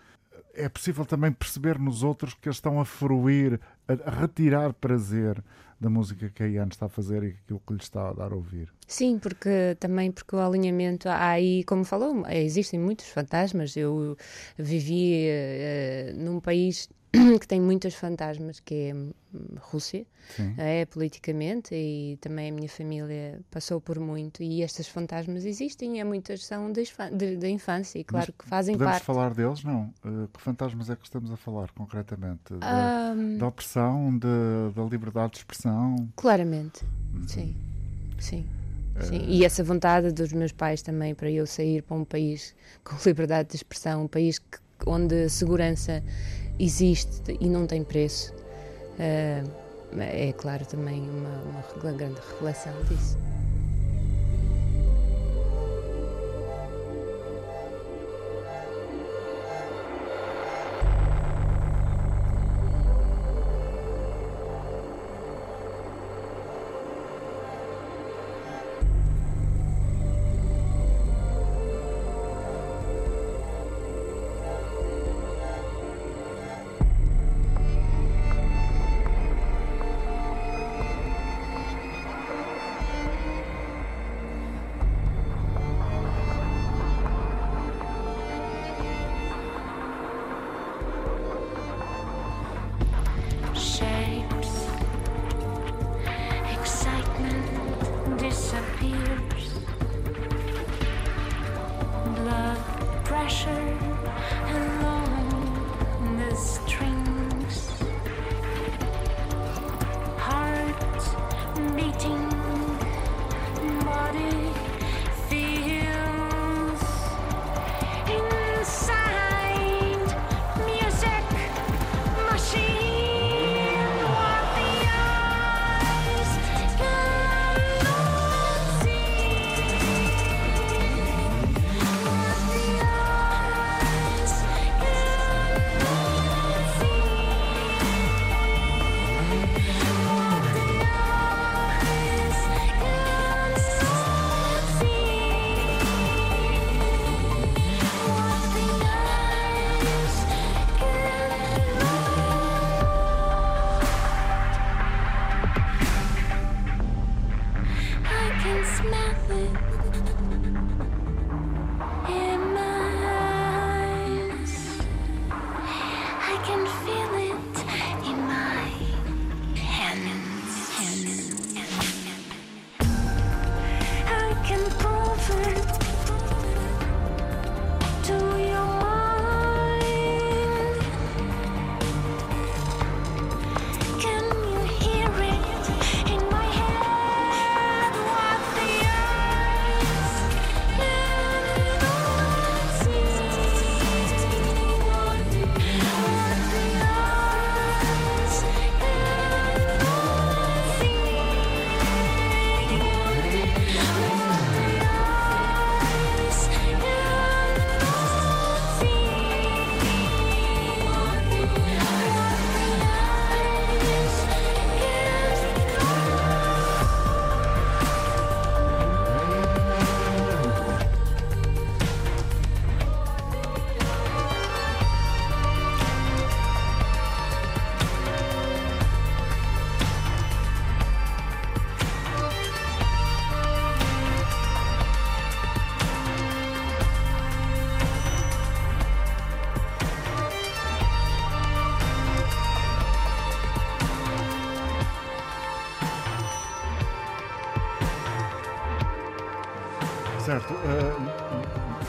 é possível também perceber nos outros que eles estão a fruir, a retirar prazer da música que a Ian está a fazer e aquilo que lhe está a dar a ouvir. Sim, porque também porque o alinhamento há aí, como falou, existem muitos fantasmas. Eu vivi eh, num país que tem muitos fantasmas, que é hum, Rússia, Sim. é politicamente e também a minha família passou por muito e estes fantasmas existem e muitas são da infância e claro que fazem Podemos parte. falar deles? Não. Eh, que fantasmas é que estamos a falar concretamente? Da, Ahm, da opressão, de- da liberdade de expressão? Claramente, Uhum. sim, sim. Eh, Sim, e essa vontade dos meus pais também para eu sair para um país com liberdade de expressão, um país que- onde a segurança existe e não tem preço, eh, é claro também uma, uma grande revelação disso.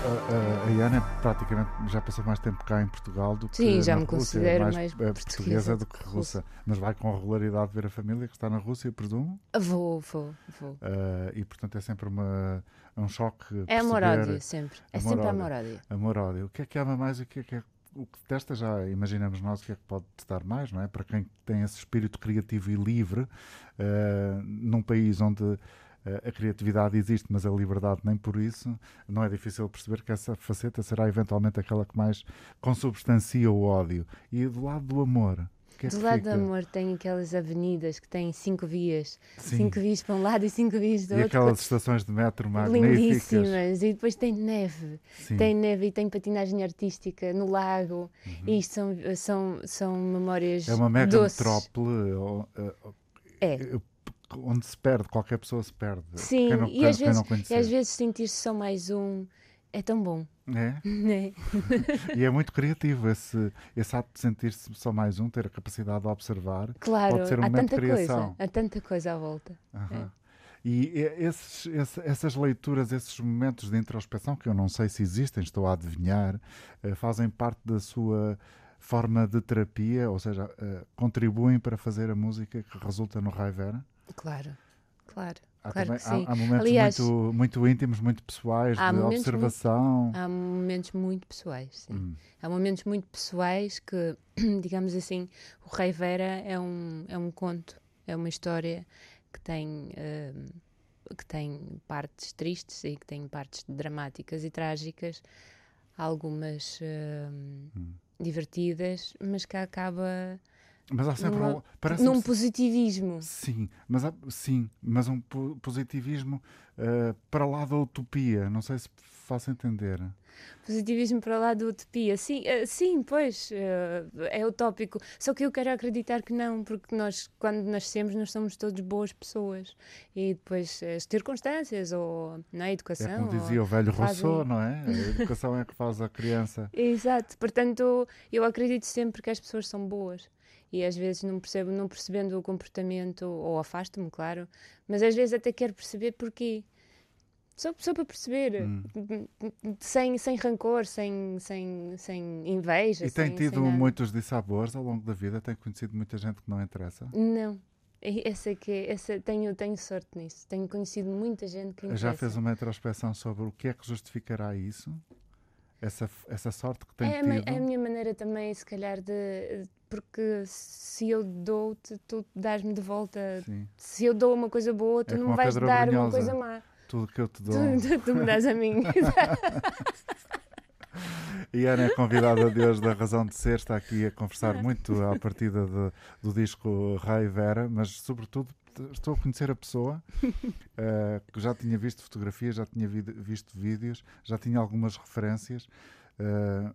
A, Iana é praticamente já passou mais tempo cá em Portugal do que Sim, já na me Rússia. considero mais, mais eh, portuguesa do que russa. Mas vai com regularidade ver a família que está na Rússia, presumo. Vou, vou, vou. Eh, e portanto é sempre uma, um choque. É amor-ódio, sempre. É sempre Amor-ódio. amor-ódio. O que é que ama mais e o que é que é o que detesta já imaginamos nós o que é que pode testar mais, não é? Para quem tem esse espírito criativo e livre, eh, num país onde a criatividade existe, mas a liberdade nem por isso, não é difícil perceber que essa faceta será eventualmente aquela que mais consubstancia o ódio. E do lado do amor, que é Do lado fica? do amor tem aquelas avenidas que têm cinco vias. Sim. Cinco vias para um lado e cinco vias do E outro. aquelas estações de metro magníficas. lindíssimas. E depois tem neve. Sim. Tem neve e tem patinagem artística no lago. E isto são, são, são memórias Uhum. É uma mega doces. metrópole ó, É. onde se perde, qualquer pessoa se perde. Sim, não, e, às vezes, e às vezes sentir-se só mais um é tão bom. É? Né? E é muito criativo esse, esse ato de sentir-se só mais um, ter a capacidade de observar. Claro, Pode ser um há tanta coisa, há tanta coisa à volta. Aham. E e- esses- esse- essas leituras, esses momentos de introspeção, que eu não sei se existem, estou a adivinhar, eh, fazem parte da sua forma de terapia, ou seja, eh, contribuem para fazer a música que resulta no Raivera? Claro, claro, Há, claro também- que sim. há, há momentos Aliás, muito, muito íntimos, muito pessoais, de observação. Há momentos muito pessoais, sim. Hum. Há momentos muito pessoais que, digamos assim, o Rei Vera é um, é um conto, é uma história que tem, hum, que tem partes tristes e que tem partes dramáticas e trágicas, algumas hum, Hum. divertidas, mas que acaba Mas há sempre numa- um, parece num positivismo. Sim, mas há, sim, mas um po- positivismo eh, para lá da utopia. Não sei se faço entender. Positivismo para lá da utopia. Sim, eh, sim pois, eh, é utópico. Só que eu quero acreditar que não, porque nós, quando nascemos, nós somos todos boas pessoas. E depois as circunstâncias, ou na É educação. como ou- dizia o velho fazem- Rousseau, não é? A educação é que faz a criança. Exato, portanto, eu acredito sempre que as pessoas são boas. E às vezes não percebo, não percebendo o comportamento, ou afasto-me, claro, mas às vezes até quero perceber porquê. Só, só para perceber, Hum. sem, sem rancor, sem, sem, sem inveja. E tem sem- tido sem muitos dissabores ao longo da vida? Tem conhecido muita gente que não interessa? Não. Essa é que é- essa, tenho, tenho sorte nisso. Tenho conhecido muita gente que Já interessa. fez uma introspeção sobre o que é que justificará isso? Essa, essa sorte que tem É tido? é a minha maneira também, se calhar, de. Porque se eu dou-te, tu dás-me de volta. Sim. Se eu dou uma coisa boa, tu É não me vais dar uma coisa má. Tudo que eu te dou. Tu, tu, tu me dás a mim. E Ana é convidada de hoje da Razão de Ser, está aqui a conversar muito à partida de- do disco Rai Vera, mas sobretudo estou a conhecer a pessoa, eh, que já tinha visto fotografias, já tinha vid- visto vídeos, já tinha algumas referências,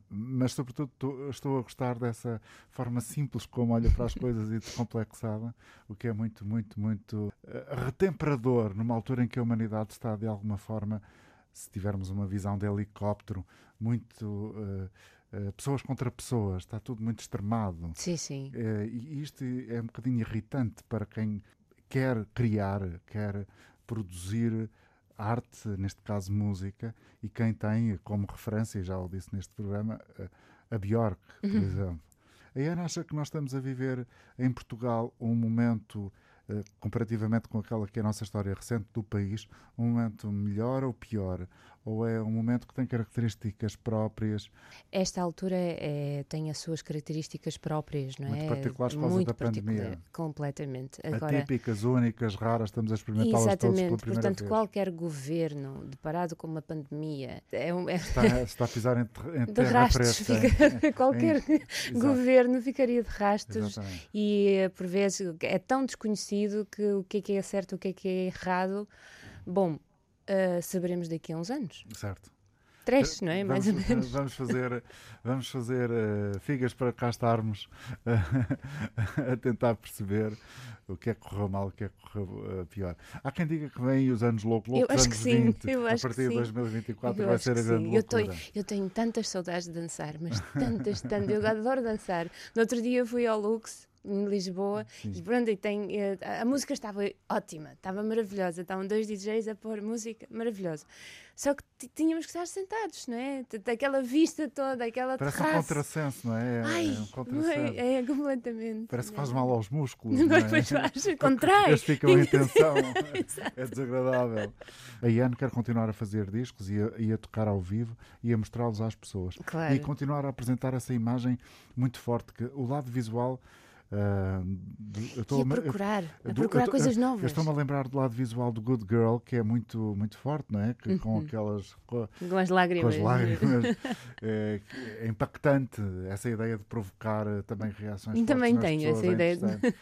mas sobretudo tô- estou a gostar dessa forma simples como olha para as coisas e descomplexada, o que é muito, muito, muito eh, retemperador numa altura em que a humanidade está de alguma forma se tivermos uma visão de helicóptero, muito eh, pessoas contra pessoas, está tudo muito extremado. sim, sim. E isto é um bocadinho irritante para quem quer criar, quer produzir arte, neste caso música, e quem tem como referência, e já o disse neste programa, eh, a Bjork, por exemplo. A Ana acha que nós estamos a viver em Portugal um momento, eh, comparativamente com aquela que é a nossa história recente do país, um momento melhor ou pior? Ou é um momento que tem características próprias? Esta altura é, tem as suas características próprias, não Muito é? particulares por causa Muito da pandemia. Completamente. Agora, Atípicas, únicas, raras, estamos a experimentá-las todos pela exatamente. primeira Portanto, vez. qualquer governo deparado com uma pandemia é, um- é Está, está a pisar em, ter- em de terra rastros. fresca. fica- qualquer Exato. governo ficaria de rastros. Exatamente. E por vezes é tão desconhecido que o que é que é certo, o que é que é errado. Bom, eh, saberemos daqui a uns anos. Certo. Três, não é? Mais ou menos. Vamos fazer, vamos fazer eh, figas para cá estarmos a tentar perceber o que é que correu mal, o que é que correu eh, pior. Há quem diga que vem os anos loucos, Eu loucos acho que anos sim, 20, eu a acho que partir de sim. 2024 Eu vai acho ser a que grande sim. Eu, tô- loucura. eu tenho tantas saudades de dançar, mas tantas, tantas. Eu adoro dançar. No outro dia eu fui ao Lux, em Lisboa, Sim. e pronto, e tem, eh, a a música estava ótima, estava maravilhosa. Estavam dois DJs a pôr música maravilhosa. Só que tínhamos que estar sentados, não é? Aquela vista toda, aquela Parece um terraça. contrassenso, não é? É- Ai, é um não contrassenso. é, é completamente. Parece que é. faz mal aos músculos. não é? Pois faz, contrai. Eles ficam em tensão. é desagradável. A Ian quer continuar a fazer discos e a, e a tocar ao vivo e a mostrá-los às pessoas. Claro. E continuar a apresentar essa imagem muito forte, que o lado visual Ah, de- eu estou a procurar, a procurar tô- coisas Eu novas. estou-me a lembrar do lado visual do Good Girl, que é muito, muito forte, não é? Que, Com Uhum. aquelas. Com, Com as com lágrimas. as lágrimas. é, é impactante essa ideia de provocar eh, também reações também tenho essa é ideia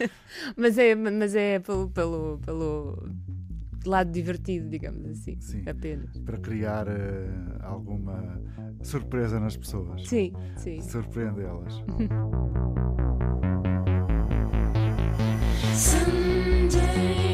mas é, mas é pelo, pelo, pelo lado divertido, digamos assim. Sim. Apenas. Para criar eh, alguma surpresa nas pessoas. Sim, sim. Surpreendê-las. Someday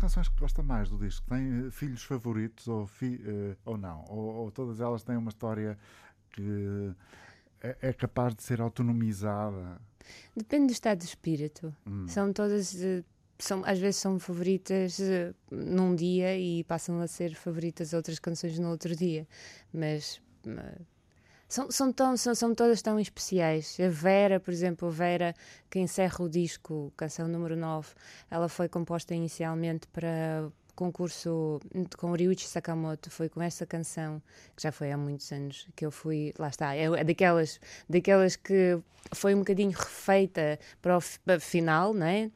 canções que gosta mais do disco? Tem eh, filhos favoritos ou, fi- eh, ou não? Ou, ou todas elas têm uma história que é, é capaz de ser autonomizada? Depende do estado de espírito. Hum. São todas. eh, São, às vezes são favoritas eh, num dia e passam a ser favoritas outras canções no outro dia. Mas. São, são, tão, são, são todas tão especiais. A Vera, por exemplo, a Vera, que encerra o disco, canção número 9, ela foi composta inicialmente para concurso com Ryuichi Sakamoto. Foi com essa canção, que já foi há muitos anos, que eu fui. Lá está, é, é daquelas, daquelas que foi um bocadinho refeita para o final, não é?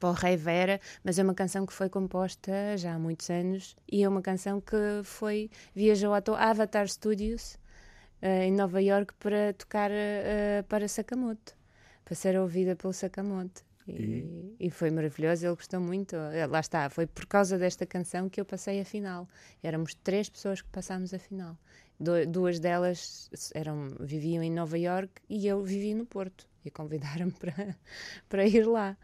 para o Rei Vera, mas é uma canção que foi composta já há muitos anos e é uma canção que foi viajou toa- Avatar Studios em Nova York para tocar eh, para Sakamoto, para ser ouvida pelo Sakamoto. E, e foi maravilhoso, ele gostou muito. Eh, Lá está, foi por causa desta canção que eu passei a final. Éramos três pessoas que passámos a final. Du- duas delas eram, viviam em Nova York e eu vivia no Porto. E convidaram-me para, para ir lá.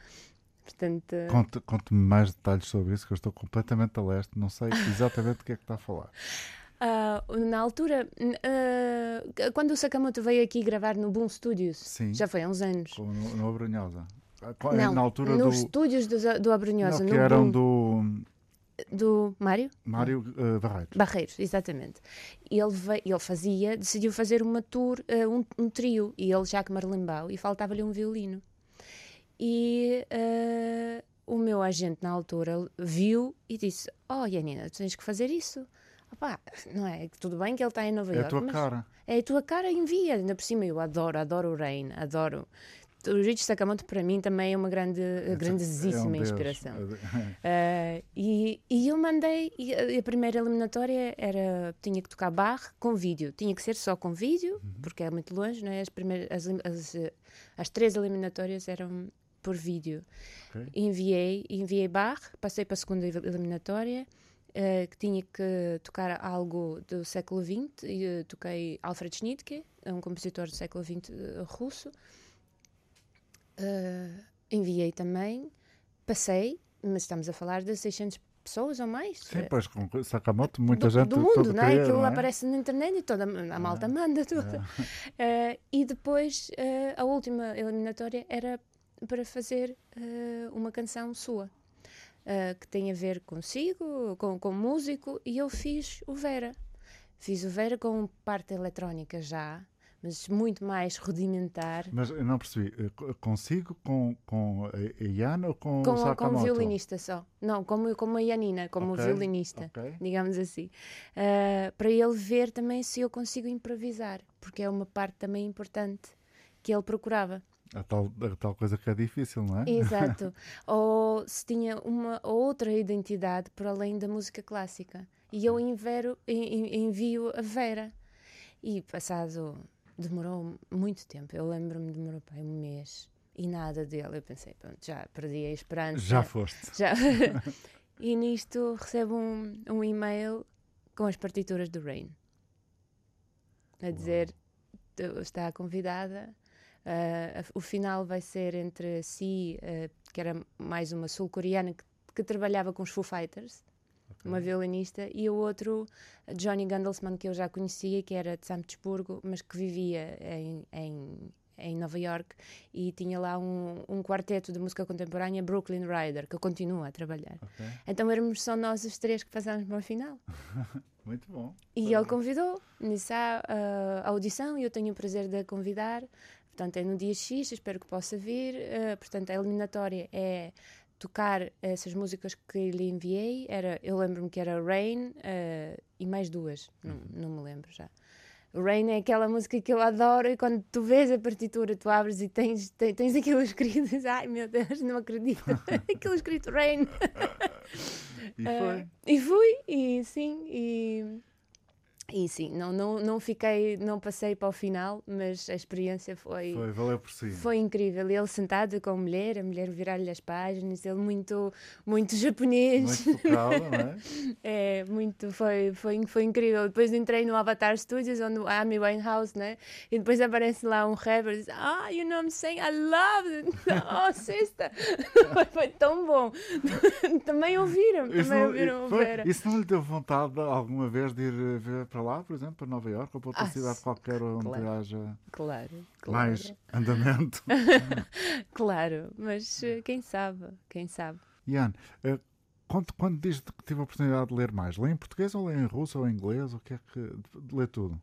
Portanto, Conte- Conte-me mais detalhes sobre isso, que eu estou completamente a leste, não sei exatamente do que é que está a falar. Ah, na altura, ah, quando o Sakamoto veio aqui gravar no Boom Studios, Sim. já foi há uns anos. Como no, no Abrunhosa. Ah, co- Não, Na altura nos do. estúdios do, do Abrunhosa, Não, que eram Boom, do do Mário? Mário eh, Barreiros. Barreiros, exatamente. Ele, ve- ele fazia, decidiu fazer uma tour, eh, um, um trio, e ele, Jacques Marlembau, e faltava-lhe um violino. E eh, o meu agente, na altura, viu e disse: Oh, Janina, tens que fazer isso. Opá, não é? Tudo bem que ele está em Nova É a Iorque, tua mas cara. é a tua cara, envia. Ainda por cima, eu adoro, adoro o Rain, adoro. O Richie Sakamoto, para mim, também é uma grande, É grandíssima um inspiração. É, Uh, e, e eu mandei, e a, a primeira eliminatória era, tinha que tocar barre com vídeo, tinha que ser só com vídeo, Uhum. porque é muito longe, não é? As, primeiras, as, as, as três eliminatórias eram por vídeo. Ok. Enviei, enviei barre, passei para a segunda el- eliminatória, eh, que tinha que tocar algo do século XX, e eh, toquei Alfred Schnittke, é um compositor do século XX eh, russo. Enviei também, passei, mas estamos a falar de 600 pessoas ou mais. Sim, pois com Sakamoto, muita do, gente do mundo, não é? Aquilo não é? aparece na internet e toda a malta manda toda. Eh, e depois eh, a última eliminatória era para fazer eh, uma canção sua. Eh, que tem a ver consigo, com, com músico, e eu fiz o Vera. Fiz o Vera com parte eletrónica já, mas muito mais rudimentar, Mas eu não percebi, eh, co- consigo com, com a Iana ou com, o com, com Sakamoto? o violinista só. Não, como, como a Yanina, como Ok, o violinista. ok. digamos assim, Ah, para ele ver também se eu consigo improvisar, porque é uma parte também importante que ele procurava. A tal, a tal coisa que é difícil, não é? Exato. ou se tinha uma outra identidade por além da música clássica. E eu envero, en- en- envio a Vera. E passado, demorou muito tempo, eu lembro-me, demorou pá, um mês e nada dele. Eu pensei, pronto, já perdi a esperança. Já foste. Já. e nisto recebo um, um e-mail com as partituras do Rain a dizer "Tu- está convidada. Ah, a- o final vai ser entre si, ah, que era mais uma sul-coreana que, que trabalhava com os Foo Fighters, uma violinista, e o outro, Johnny Gandelsman, que eu já conhecia, que era de São Petersburgo, mas que vivia em, em, em Nova York e tinha lá um, um quarteto de música contemporânea, Brooklyn Rider, que eu continuo a trabalhar. Ok, Então éramos só nós os três que passámos para o final. Muito bom. E ele convidou, disse ah, a audição e eu tenho o prazer de a convidar. Portanto, é no dia X, espero que possa vir. Ah, portanto, a eliminatória é tocar essas músicas que lhe enviei. Era, eu lembro-me que era Rain ah, e mais duas, não, não me lembro já. Rain é aquela música que eu adoro e quando tu vês a partitura, tu abres e tens, tens, tens aquilo escrito e ai meu Deus, não acredito, aquilo escrito Rain. E foi. e fui, e sim, e, e sim, não, não, não fiquei, não passei para o final, mas a experiência foi, Foi, valeu por si. foi incrível. Ele sentado com a mulher, a mulher virar-lhe as páginas, ele muito, muito japonês. Muito focado, não é? É, muito, foi, foi, foi incrível. Depois entrei no Avatar Studios, onde o Amy Winehouse, né? E depois aparece lá um rapper e diz, ah, you know what I'm saying? I love it. Oh, sister. foi, foi tão bom. também ouviram, Isso também não, ouviram o foi- Vera. isso não lhe deu vontade alguma vez de ir ver para lá, por exemplo, para Nova Iorque ou para outra Ah, cidade qualquer onde claro. haja Claro, claro. mais andamento? Claro, mas eh, quem sabe, quem sabe. Ian, eh, quando, quando diz que tive a oportunidade de ler mais, lê em português ou lê em russo ou em inglês? O que é que. lê tudo?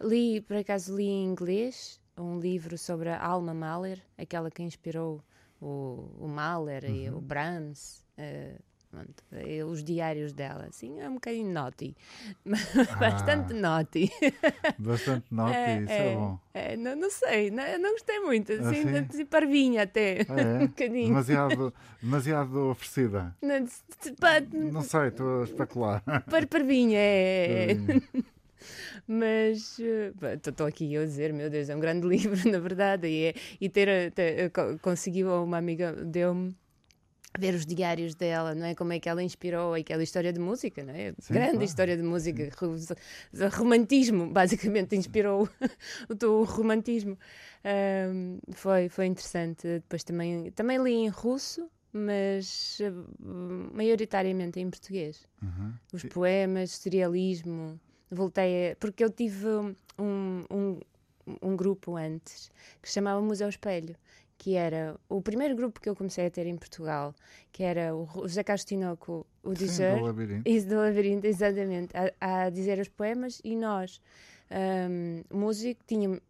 Li, por acaso, li em inglês um livro sobre a Alma Mahler, aquela que inspirou o, o Mahler e o Brahms. eh, pronto, eh, os diários dela, assim, é um bocadinho naughty, bastante naughty. Bastante nota, É, isso é, é, bom. é, não, não sei, não, não gostei muito, assim, sim? assim parvinha até, Ah, é? um bocadinho. Demasiado, demasiado oferecida. Não, pá, Não sei, estou a especular. par- parvinha, é, é, Mas estou aqui eu a dizer, meu Deus, é um grande livro, na verdade, e, é, e ter, ter- co- conseguiu uma amiga deu-me ver os diários dela, não é? Como é que ela inspirou aquela história de música, não é? Sim, Grande claro. história de música, ro- romantismo, basicamente inspirou o teu romantismo. Ahm, foi, foi interessante. Depois também, também li em russo, mas eh, maioritariamente em português Uhum. os poemas, surrealismo. Voltei a, porque eu tive um, um, um grupo antes que se chamava Museu Espelho, que era o primeiro grupo que eu comecei a ter em Portugal, que era o José Carlos Tinoco, o Sim, dizer, do labirinto. isso do labirinto, exatamente, a, a dizer os poemas e nós, hum, músico, tínhamos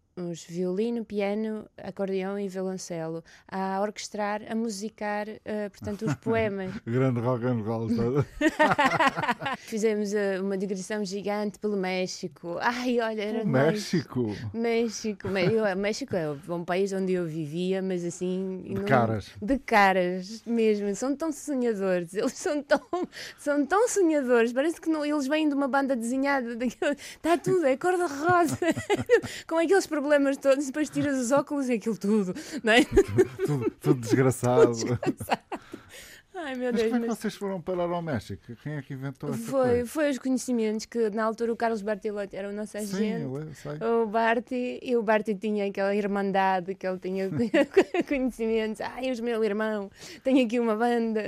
violino, piano, acordeão e violoncelo, a orquestrar, a musicar, eh, portanto, os poemas. Grande rock and roll. todo. Fizemos eh, uma digressão gigante pelo México. Ai, olha, era. México. México. Eu- México é um país onde eu vivia, mas assim. De não- caras. De caras mesmo. São tão sonhadores. Eles são tão, são tão sonhadores. Parece que não, eles vêm de uma banda desenhada. Está tudo, é cor-de-rosa. Com aqueles problemas todos. Depois tiras os óculos e aquilo tudo. Não é? Tudo, tudo desgraçado. Ai, meu Mas Deus. como é que mas- vocês foram parar ao México? Quem é que inventou essa Foi, coisa? foi os conhecimentos que na altura o Carlos Bartilotti era o nosso Sim, agente. eu eu sei. O Barty, e o Barty tinha aquela irmandade que ele tinha conhecimentos. Ai, os meu irmão, tenho aqui uma banda.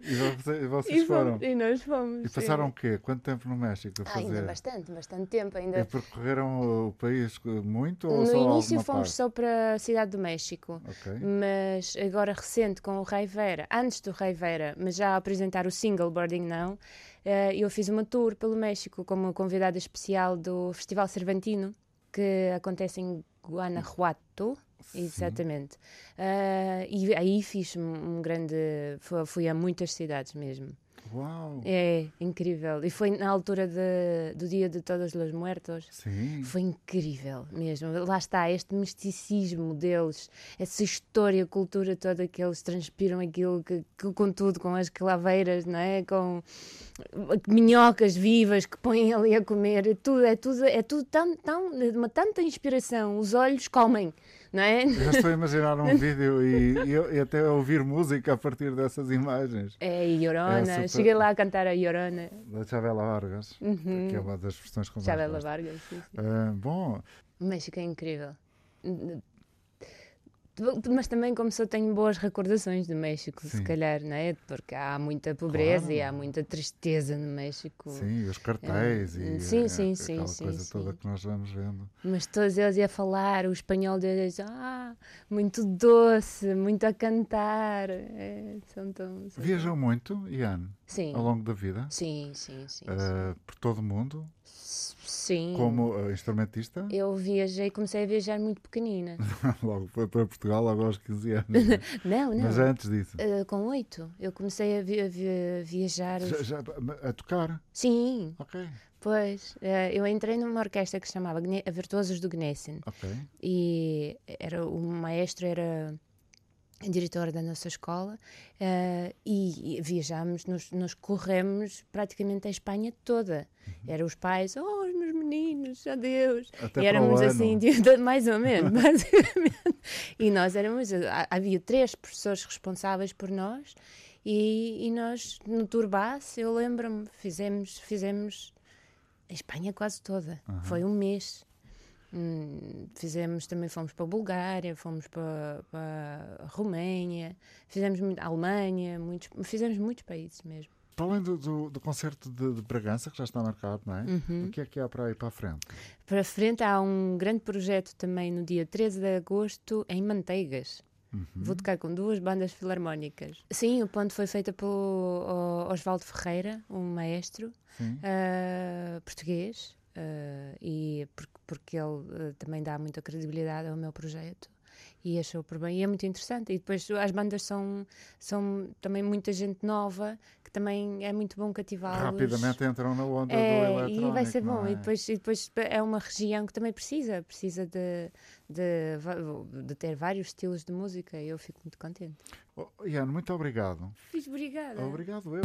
E você- e vocês E, foram? fomos, e nós fomos. E sim. passaram o quê? Quanto tempo no México a Ah, ainda fazer? bastante, bastante tempo. Ainda. E percorreram o país muito ou no só início fomos parte? só para a cidade do México. Ok. Mas agora recente com o Rei Vera, antes do Rei Vera, mas já a apresentar o single Boarding Now, eh, eu fiz uma tour pelo México como convidada especial do Festival Cervantino, que acontece em Guanajuato. Exatamente. Ah, e aí fiz um, grande. fu- Fui a muitas cidades mesmo. Uau! É incrível. E foi na altura de- do Dia de Todos os Muertos. Sim. Foi incrível mesmo. Lá está, este misticismo deles, essa história, cultura toda que eles transpiram aquilo que, que com tudo, com as claveiras, não é? Com minhocas vivas que põem ali a comer, é tudo, é tudo, é tudo tão, tão, uma tanta inspiração. Os olhos comem, não é? Já estou a imaginar um vídeo e, e eu- e até ouvir música a partir dessas imagens. É Llorona. É super- Cheguei lá a cantar a Llorona. Da Chabela Vargas, que é uma das versões com mais Chabela. Vargas. sim, sim. Ah, bom, O México é incrível. Mas também, como só tenho boas recordações do México, Sim. se calhar, não é? Porque há muita pobreza Claro. e há muita tristeza no México. sim, os cartéis e sim, sim, sim, aquela sim, coisa sim. toda que nós vamos vendo. Mas todos eles iam falar, o espanhol deles, ah, muito doce, muito a cantar. É, são tão. são Viajou tão- muito, Ian, Sim. ao longo da vida, Sim, sim, sim. ah, por todo o mundo, sim. Como ah, instrumentista. Eu viajei, comecei a viajar muito pequenina. logo foi para Portugal, logo aos 15 anos. né? Não, não. Mas antes disso, Uh, com oito, eu comecei a, vi- a vi- viajar. já, já- a tocar, Sim, ok, pois. uh, eu entrei numa orquestra que se chamava Gne- Virtuosos do Gnesen ok. e era, o maestro era diretor da nossa escola uh, e, viajámos, nos, nos corremos praticamente a Espanha toda. Eram os pais, oh, os meus meninos, adeus. Uhum. Até e éramos assim, de- mais ou menos, basicamente. E nós éramos, ha- havia três professores responsáveis por nós e, e nós no Turbasse, eu lembro-me, fizemos, fizemos a Espanha quase toda. Foi um mês. Hum, fizemos também fomos para a Bulgária, fomos para, para a Roménia, fizemos muito, a Alemanha, muitos, fizemos muitos países mesmo. Para além do, do, do concerto de, de Bragança, que já está marcado, não é? Uhum. O que é que há para aí para a frente? Para frente há um grande projeto também no dia 13 de agosto em Manteigas. Vou tocar com duas bandas filarmónicas. Sim, o ponto foi feito pelo o- Osvaldo Ferreira, um maestro ah, português, ah, e porque, porque ele ah, também dá muita credibilidade ao meu projeto. E achou por bem, e é muito interessante. E depois as bandas são, são também muita gente nova, que também é muito bom cativá-los. Rapidamente entram na onda do É, eletrónico. e vai ser bom. é? E, depois, e depois é uma região que também precisa, precisa de, de, de ter vários estilos de música e eu fico muito contente. Oh, Ian, muito obrigado. Obrigada. Obrigado eu.